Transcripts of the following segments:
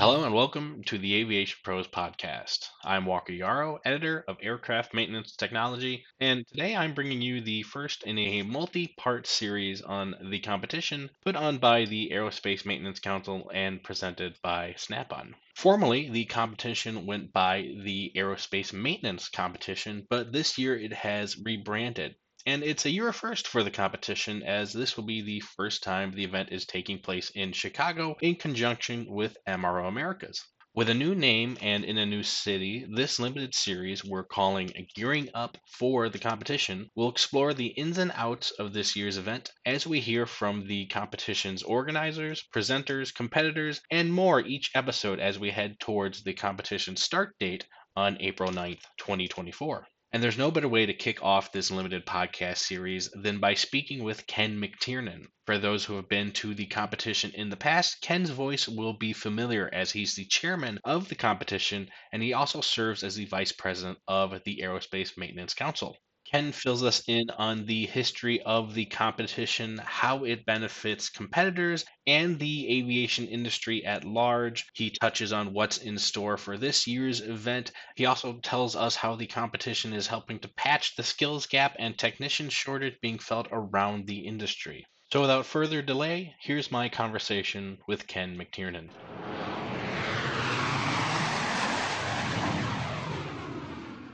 Hello and welcome to the Aviation Pros podcast. I'm Walker Jaroch, editor of Aircraft Maintenance Technology, and today I'm bringing you the first in a multi part series on the competition put on by the Aerospace Maintenance Council and presented by Snap on. Formerly, the competition went by the Aerospace Maintenance Competition, but this year it has rebranded and it's a year first for the competition, as this will be the first time the event is taking place in Chicago in conjunction with MRO Americas. With a new name and in a new city, this limited series we're calling Gearing Up for the Competition will explore the ins and outs of this year's event as we hear from the competition's organizers, presenters, competitors, and more each episode as we head towards the competition start date on April 9th, 2024. And there's no better way to kick off this limited podcast series than by speaking with Ken MacTiernan. For those who have been to the competition in the past, Ken's voice will be familiar as he's the chairman of the competition and he also serves as the vice president of the Aerospace Maintenance Council. Ken fills us in on the history of the competition, how it benefits competitors and the aviation industry at large. He touches on what's in store for this year's event. He also tells us how the competition is helping to patch the skills gap and technician shortage being felt around the industry. So, without further delay, here's my conversation with Ken MacTiernan.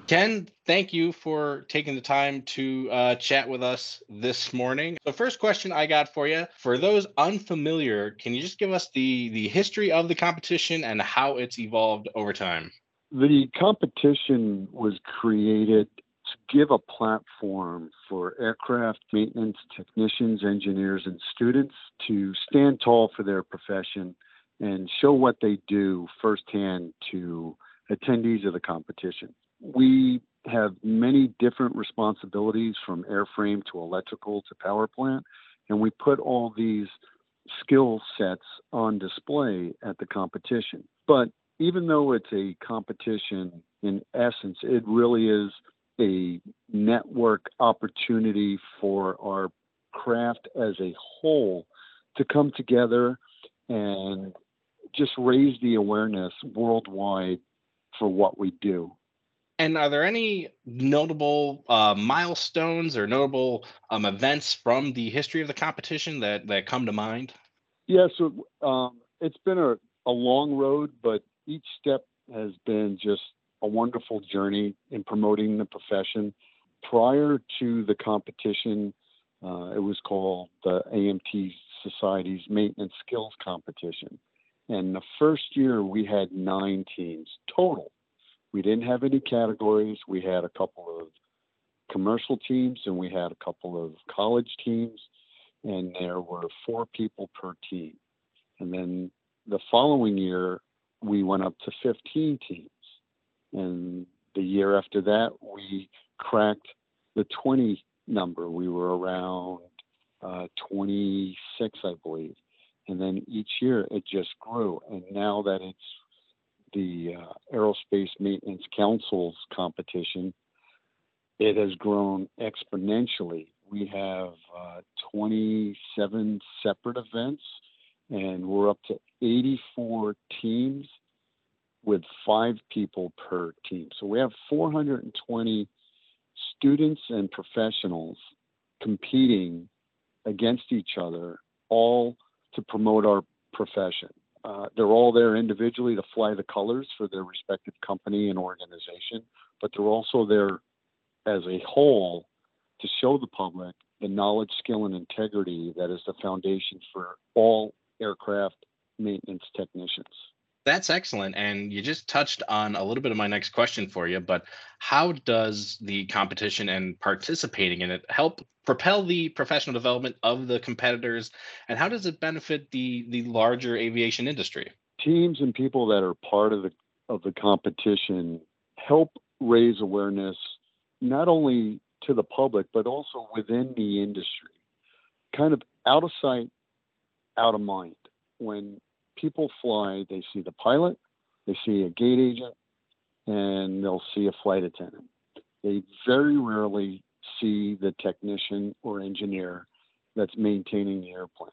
Ken, thank you for taking the time to uh, chat with us this morning. The first question I got for you, for those unfamiliar, can you just give us the the history of the competition and how it's evolved over time? The competition was created to give a platform for aircraft maintenance technicians, engineers, and students to stand tall for their profession and show what they do firsthand to attendees of the competition we have many different responsibilities from airframe to electrical to power plant, and we put all these skill sets on display at the competition. But even though it's a competition in essence, it really is a network opportunity for our craft as a whole to come together and just raise the awareness worldwide for what we do. And are there any notable uh, milestones or notable um, events from the history of the competition that, that come to mind? Yeah, so um, it's been a, a long road, but each step has been just a wonderful journey in promoting the profession. Prior to the competition, uh, it was called the AMT Society's Maintenance Skills Competition. And the first year, we had nine teams total we didn't have any categories. We had a couple of commercial teams and we had a couple of college teams, and there were four people per team. And then the following year, we went up to 15 teams. And the year after that, we cracked the 20 number. We were around uh, 26, I believe. And then each year it just grew. And now that it's the uh, Aerospace Maintenance Council's competition, it has grown exponentially. We have uh, 27 separate events, and we're up to 84 teams with five people per team. So we have 420 students and professionals competing against each other, all to promote our profession. Uh, they're all there individually to fly the colors for their respective company and organization, but they're also there as a whole to show the public the knowledge, skill, and integrity that is the foundation for all aircraft maintenance technicians. That's excellent. And you just touched on a little bit of my next question for you, but how does the competition and participating in it help propel the professional development of the competitors? And how does it benefit the, the larger aviation industry? Teams and people that are part of the of the competition help raise awareness not only to the public, but also within the industry. Kind of out of sight, out of mind. When people fly, they see the pilot, they see a gate agent, and they'll see a flight attendant. They very rarely see the technician or engineer that's maintaining the airplane.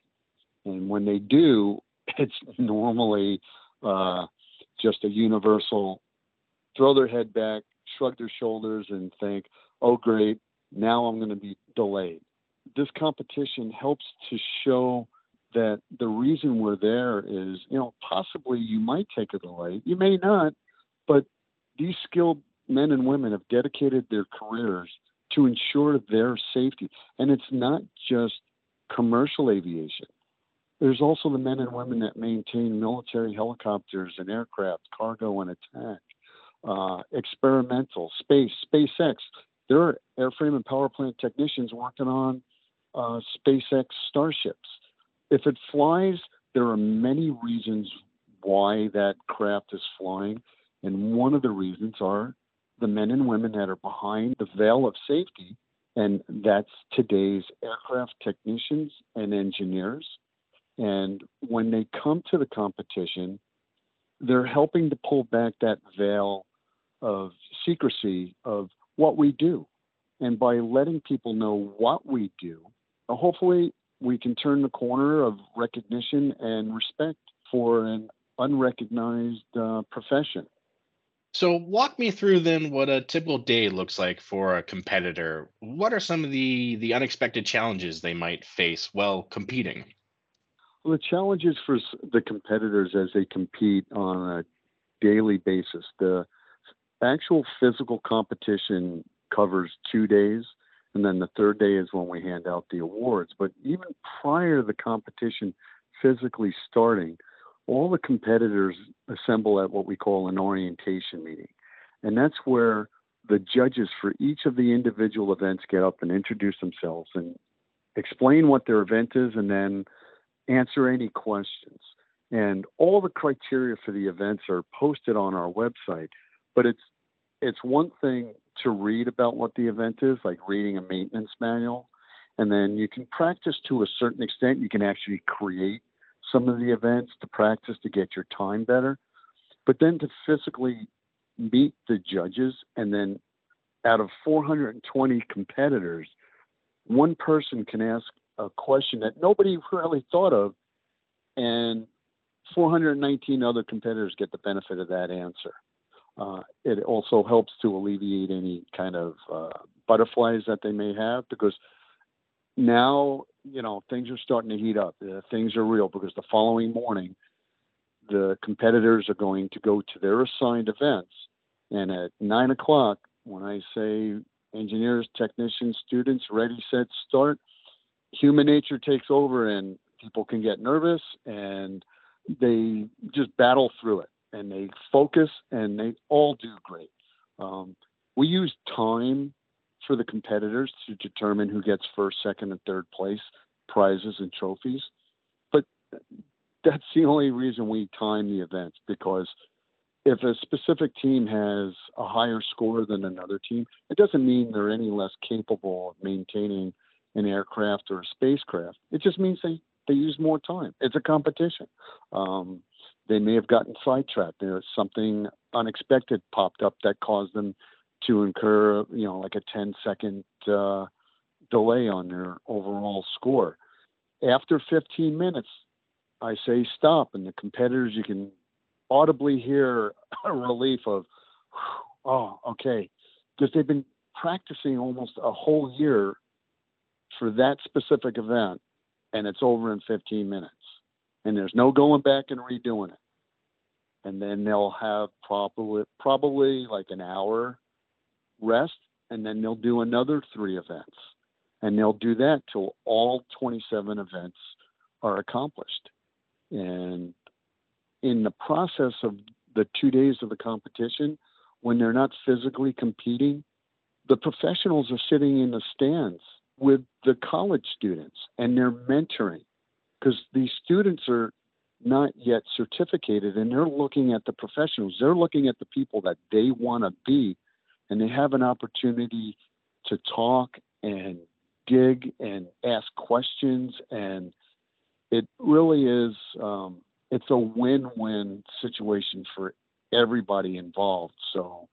And when they do, it's normally uh, just a universal throw their head back, shrug their shoulders, and think, oh, great, now I'm going to be delayed. This competition helps to show that the reason we're there is, you know, possibly you might take a delay, you may not, but these skilled men and women have dedicated their careers to ensure their safety. And it's not just commercial aviation. There's also the men and women that maintain military helicopters and aircraft, cargo and attack, uh, experimental, space, SpaceX. There are airframe and power plant technicians working on uh, SpaceX starships. If it flies, there are many reasons why that craft is flying. And one of the reasons are the men and women that are behind the veil of safety, and that's today's aircraft technicians and engineers. And when they come to the competition, they're helping to pull back that veil of secrecy of what we do. And by letting people know what we do, hopefully we can turn the corner of recognition and respect for an unrecognized uh, profession. So, walk me through then what a typical day looks like for a competitor. What are some of the the unexpected challenges they might face while competing? Well, the challenges for the competitors as they compete on a daily basis, the actual physical competition covers two days, and then the third day is when we hand out the awards. But even prior to the competition physically starting, all the competitors assemble at what we call an orientation meeting. And that's where the judges for each of the individual events get up and introduce themselves and explain what their event is and then answer any questions. And all the criteria for the events are posted on our website. But it's it's one thing to read about what the event is, like reading a maintenance manual, and then you can practice to a certain extent. You can actually create some of the events to practice to get your time better, but then to physically meet the judges and then out of 420 competitors, one person can ask a question that nobody really thought of, and 419 other competitors get the benefit of that answer. Uh, it also helps to alleviate any kind of uh, butterflies that they may have because now you know things are starting to heat up. Uh, things are real because the following morning, the competitors are going to go to their assigned events, and at nine o'clock, when I say engineers, technicians, students, ready, set, start, human nature takes over, and people can get nervous and they just battle through it and they focus and they all do great. Um, we use time for the competitors to determine who gets first, second, and third place prizes and trophies. But that's the only reason we time the events because if a specific team has a higher score than another team, it doesn't mean they're any less capable of maintaining an aircraft or a spacecraft. It just means they, they use more time. It's a competition. Um, they may have gotten sidetracked. There's something unexpected popped up that caused them to incur, you know, like a 10 second uh, delay on their overall score. After 15 minutes, I say stop, and the competitors, you can audibly hear a relief of, oh, okay, because they've been practicing almost a whole year for that specific event, and it's over in 15 minutes. And there's no going back and redoing it. And then they'll have probably probably like an hour rest, and then they'll do another three events. And they'll do that till all 27 events are accomplished. And in the process of the two days of the competition, when they're not physically competing, the professionals are sitting in the stands with the college students and they're mentoring because these students are not yet certificated and they're looking at the professionals. They're looking at the people that they want to be and they have an opportunity to talk and dig and ask questions and it really is um, it's a win-win situation for everybody involved so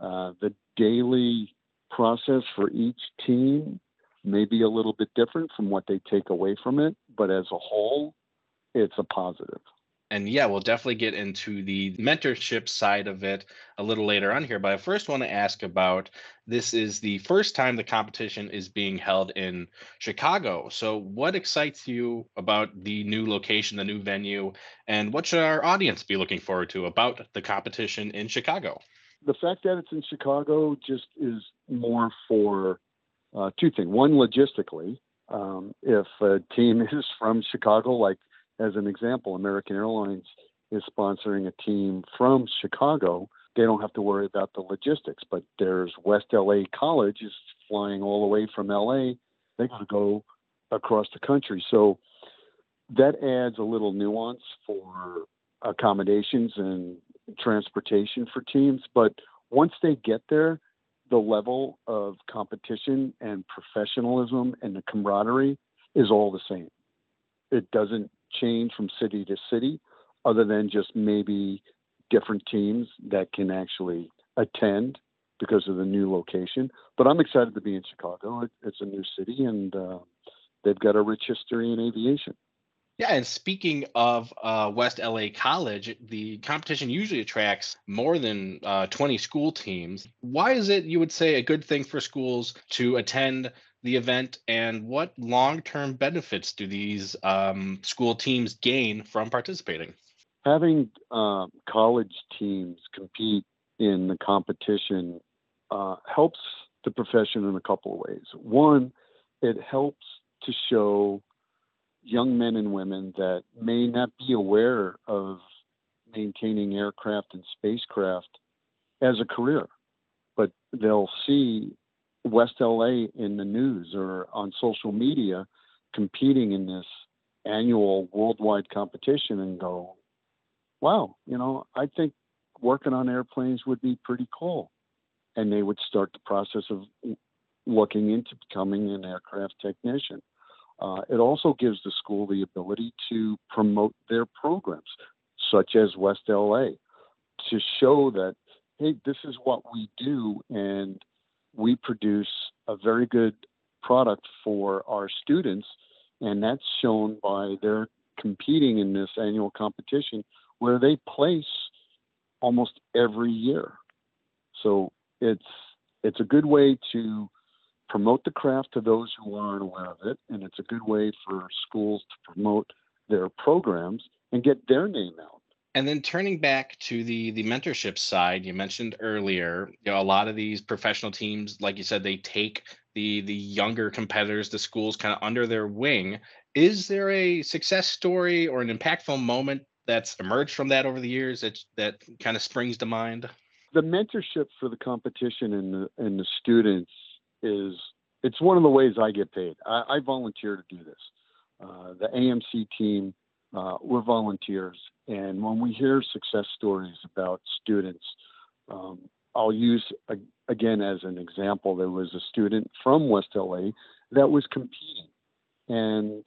uh, the daily process for each team may be a little bit different from what they take away from it but as a whole it's a positive. and yeah, we'll definitely get into the mentorship side of it a little later on here. But I first want to ask about this is the first time the competition is being held in Chicago. So, what excites you about the new location, the new venue, and what should our audience be looking forward to about the competition in Chicago? The fact that it's in Chicago just is more for uh, two things. One, logistically, um, if a team is from Chicago, like as an example, American Airlines is sponsoring a team from Chicago. They don't have to worry about the logistics, but there's West LA College is flying all the way from LA. They got to go across the country. So that adds a little nuance for accommodations and transportation for teams. But once they get there, the level of competition and professionalism and the camaraderie is all the same. It doesn't change from city to city, other than just maybe different teams that can actually attend because of the new location. But I'm excited to be in Chicago. It, it's a new city, and uh, they've got a rich history in aviation. Yeah, and speaking of uh, West LA College, the competition usually attracts more than uh, 20 school teams. Why is it, you would say, a good thing for schools to attend the event, and what long-term benefits do these um, school teams gain from participating? Having uh, college teams compete in the competition uh, helps the profession in a couple of ways. One, it helps to show young men and women that may not be aware of maintaining aircraft and spacecraft as a career, but they'll see West LA in the news or on social media competing in this annual worldwide competition and go, wow, you know, I think working on airplanes would be pretty cool. And they would start the process of looking into becoming an aircraft technician. Uh, it also gives the school the ability to promote their programs, such as West LA, to show that, hey, this is what we do, and we produce a very good product for our students, and that's shown by their competing in this annual competition where they place almost every year. So it's it's a good way to promote the craft to those who aren't aware of it, and it's a good way for schools to promote their programs and get their name out. And then turning back to the the mentorship side, you mentioned earlier, you know, a lot of these professional teams, like you said, they take the the younger competitors, the schools kind of under their wing. Is there a success story or an impactful moment that's emerged from that over the years that that kind of springs to mind? The mentorship for the competition and the and the students is it's one of the ways I get paid. I, I volunteer to do this. Uh, the AMC team, uh, we're volunteers, and when we hear success stories about students, um, I'll use a, again as an example. There was a student from West LA that was competing, and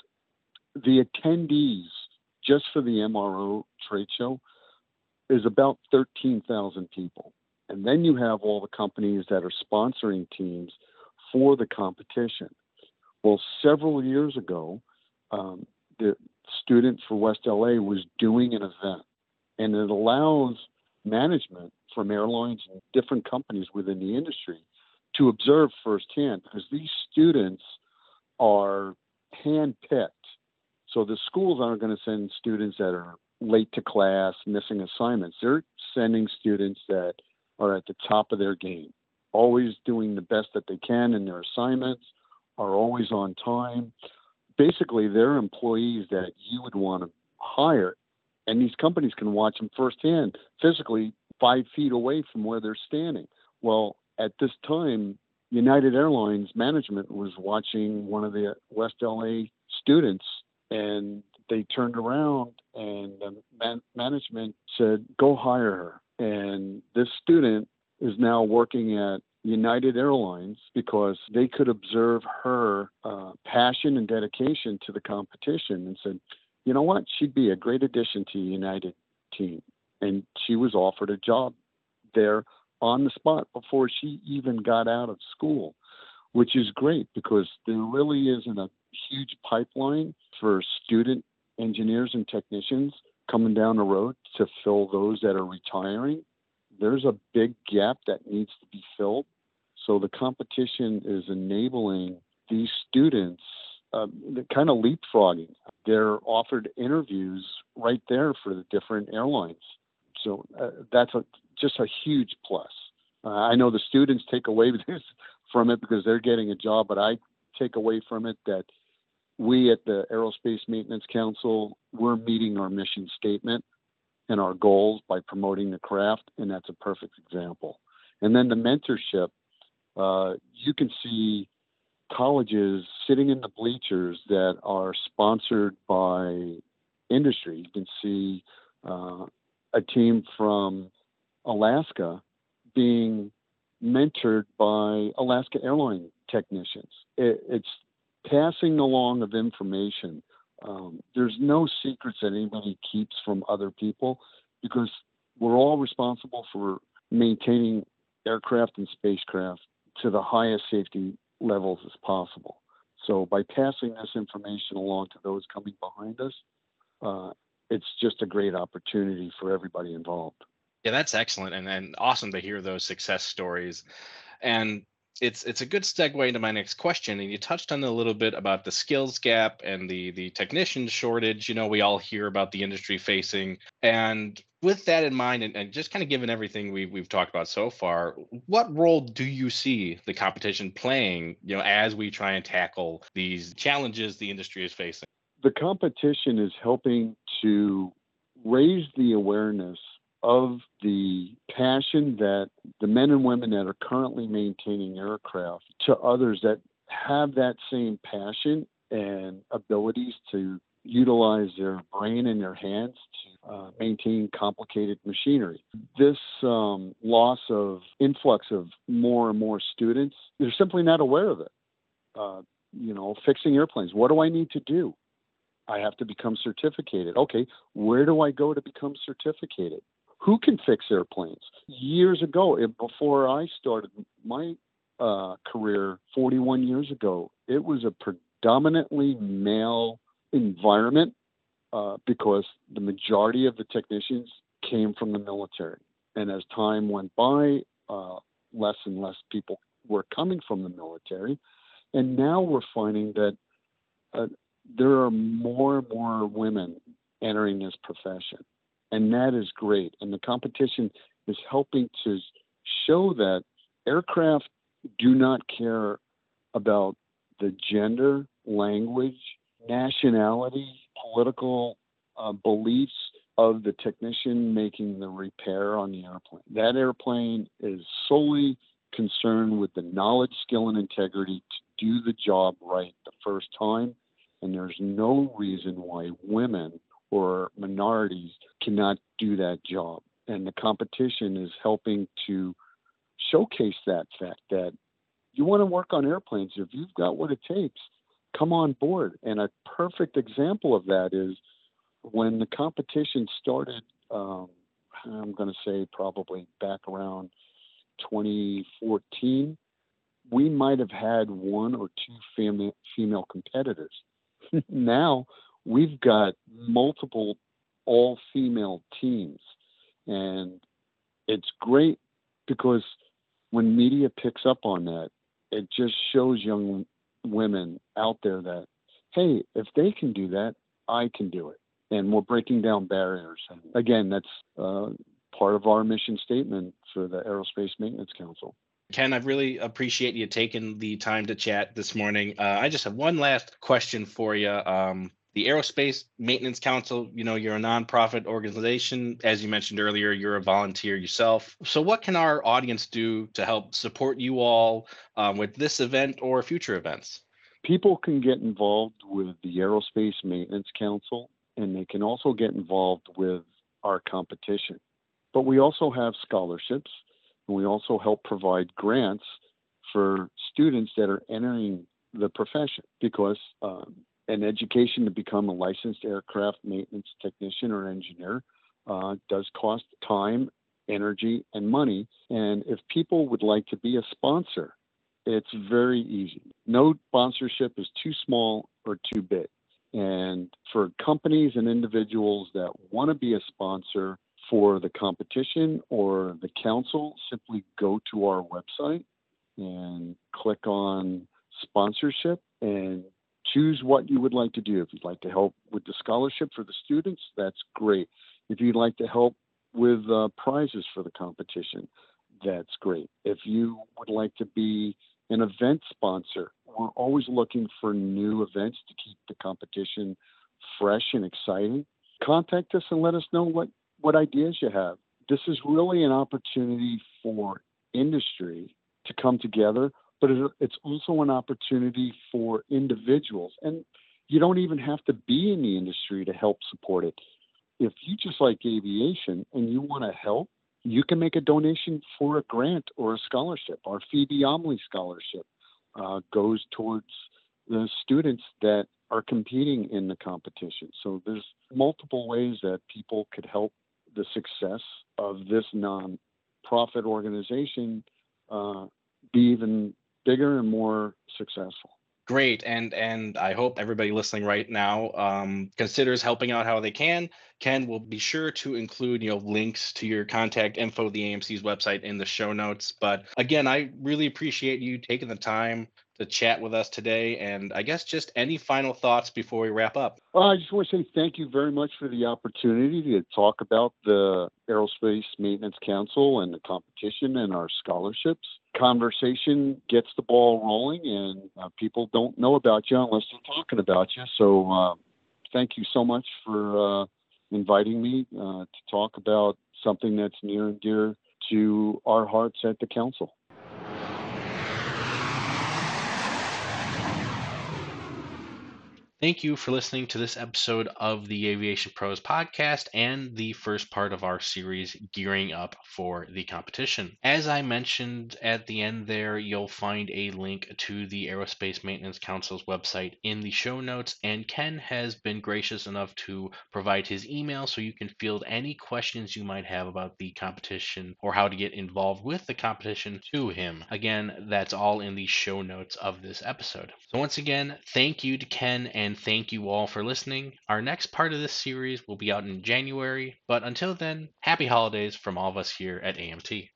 the attendees just for the MRO trade show is about 13,000 people. And then you have all the companies that are sponsoring teams for the competition. Well, several years ago, um, the student for West LA was doing an event, and it allows management from airlines and different companies within the industry to observe firsthand because these students are handpicked. So the schools aren't going to send students that are late to class, missing assignments. They're sending students that are at the top of their game, always doing the best that they can in their assignments, are always on time. Basically they're employees that you would want to hire and these companies can watch them firsthand physically five feet away from where they're standing. Well at this time united airlines management was watching one of the west la students and they turned around and man- management said go hire her. And this student is now working at United Airlines because they could observe her uh, passion and dedication to the competition and said, you know what, she'd be a great addition to the United team. And she was offered a job there on the spot before she even got out of school, which is great because there really isn't a huge pipeline for student engineers and technicians coming down the road to fill those that are retiring. There's a big gap that needs to be filled. So the competition is enabling these students um, kind of leapfrogging. They're offered interviews right there for the different airlines. So uh, that's a, just a huge plus. Uh, I know the students take away this from it because they're getting a job, but I take away from it that we at the Aerospace Maintenance Council, we're meeting our mission statement and our goals by promoting the craft, and that's a perfect example. And then the mentorship, uh, you can see colleges sitting in the bleachers that are sponsored by industry. You can see uh, a team from Alaska being mentored by Alaska airline technicians. It, it's passing along of information. Um, there's no secrets that anybody keeps from other people because we're all responsible for maintaining aircraft and spacecraft to the highest safety levels as possible. So by passing this information along to those coming behind us, uh, it's just a great opportunity for everybody involved. Yeah, that's excellent and, and awesome to hear those success stories. And it's it's a good segue into my next question and you touched on a little bit about the skills gap and the the technician shortage you know we all hear about the industry facing. And with that in mind and, and just kind of given everything we've, we've talked about so far what role do you see the competition playing you know as we try and tackle these challenges the industry is facing? The competition is helping to raise the awareness of the passion that the men and women that are currently maintaining aircraft to others that have that same passion and abilities to utilize their brain and their hands to uh, maintain complicated machinery. This um, loss of influx of more and more students, they're simply not aware of it. Uh, you know, fixing airplanes. What do I need to do? I have to become certificated. Okay, where do I go to become certificated? Who can fix airplanes? Years ago, before I started my uh, career 41 years ago, it was a predominantly male environment uh, because the majority of the technicians came from the military. And as time went by, uh, less and less people were coming from the military. And now we're finding that uh, there are more and more women entering this profession and that is great. And the competition is helping to show that aircraft do not care about the gender, language, nationality, political uh, beliefs of the technician making the repair on the airplane. That airplane is solely concerned with the knowledge, skill, and integrity to do the job right the first time. And there's no reason why women or minorities cannot do that job. And the competition is helping to showcase that fact that you want to work on airplanes. If you've got what it takes, come on board. And a perfect example of that is when the competition started, um, I'm going to say probably back around 2014, we might have had one or two female, female competitors. now we've got multiple all female teams. And it's great because when media picks up on that, it just shows young women out there that, hey, if they can do that, I can do it. And we're breaking down barriers. And again, that's uh, part of our mission statement for the Aerospace Maintenance Council. Ken, I really appreciate you taking the time to chat this morning. Uh, I just have one last question for you. Um, the Aerospace Maintenance Council, you know, you're a nonprofit organization. As you mentioned earlier, you're a volunteer yourself. So, what can our audience do to help support you all um, with this event or future events? People can get involved with the Aerospace Maintenance Council, and they can also get involved with our competition. But we also have scholarships. And we also help provide grants for students that are entering the profession because um, an education to become a licensed aircraft maintenance technician or engineer uh, does cost time, energy, and money. And if people would like to be a sponsor, it's very easy. No sponsorship is too small or too big. And for companies and individuals that want to be a sponsor for the competition or the council, simply go to our website and click on sponsorship and choose what you would like to do. If you'd like to help with the scholarship for the students, that's great. If you'd like to help with uh, prizes for the competition, that's great. If you would like to be an event sponsor, we're always looking for new events to keep the competition fresh and exciting. Contact us and let us know what, what ideas you have. This is really an opportunity for industry to come together, but it's also an opportunity for individuals. And you don't even have to be in the industry to help support it. If you just like aviation and you want to help, you can make a donation for a grant or a scholarship. Our Phoebe Omlie Scholarship uh, goes towards the students that are competing in the competition. So there's multiple ways that people could help the success of this non-profit organization uh, be even bigger and more successful. Great, and and I hope everybody listening right now um, considers helping out how they can. Ken will be sure to include you know links to your contact info, the AMC's website in the show notes. But again, I really appreciate you taking the time to chat with us today. And I guess just any final thoughts before we wrap up? Well, I just want to say thank you very much for the opportunity to talk about the Aerospace Maintenance Council and the competition and our scholarships. Conversation gets the ball rolling, and uh, people don't know about you unless they're talking about you. So, uh, thank you so much for uh, inviting me uh, to talk about something that's near and dear to our hearts at the council. Thank you for listening to this episode of the Aviation Pros podcast and the first part of our series, Gearing Up for the Competition. As I mentioned at the end there, you'll find a link to the Aerospace Maintenance Council's website in the show notes, and Ken has been gracious enough to provide his email so you can field any questions you might have about the competition or how to get involved with the competition to him. Again, that's all in the show notes of this episode. So, once again, thank you to Ken and and thank you all for listening. Our next part of this series will be out in January, but until then, happy holidays from all of us here at AMT.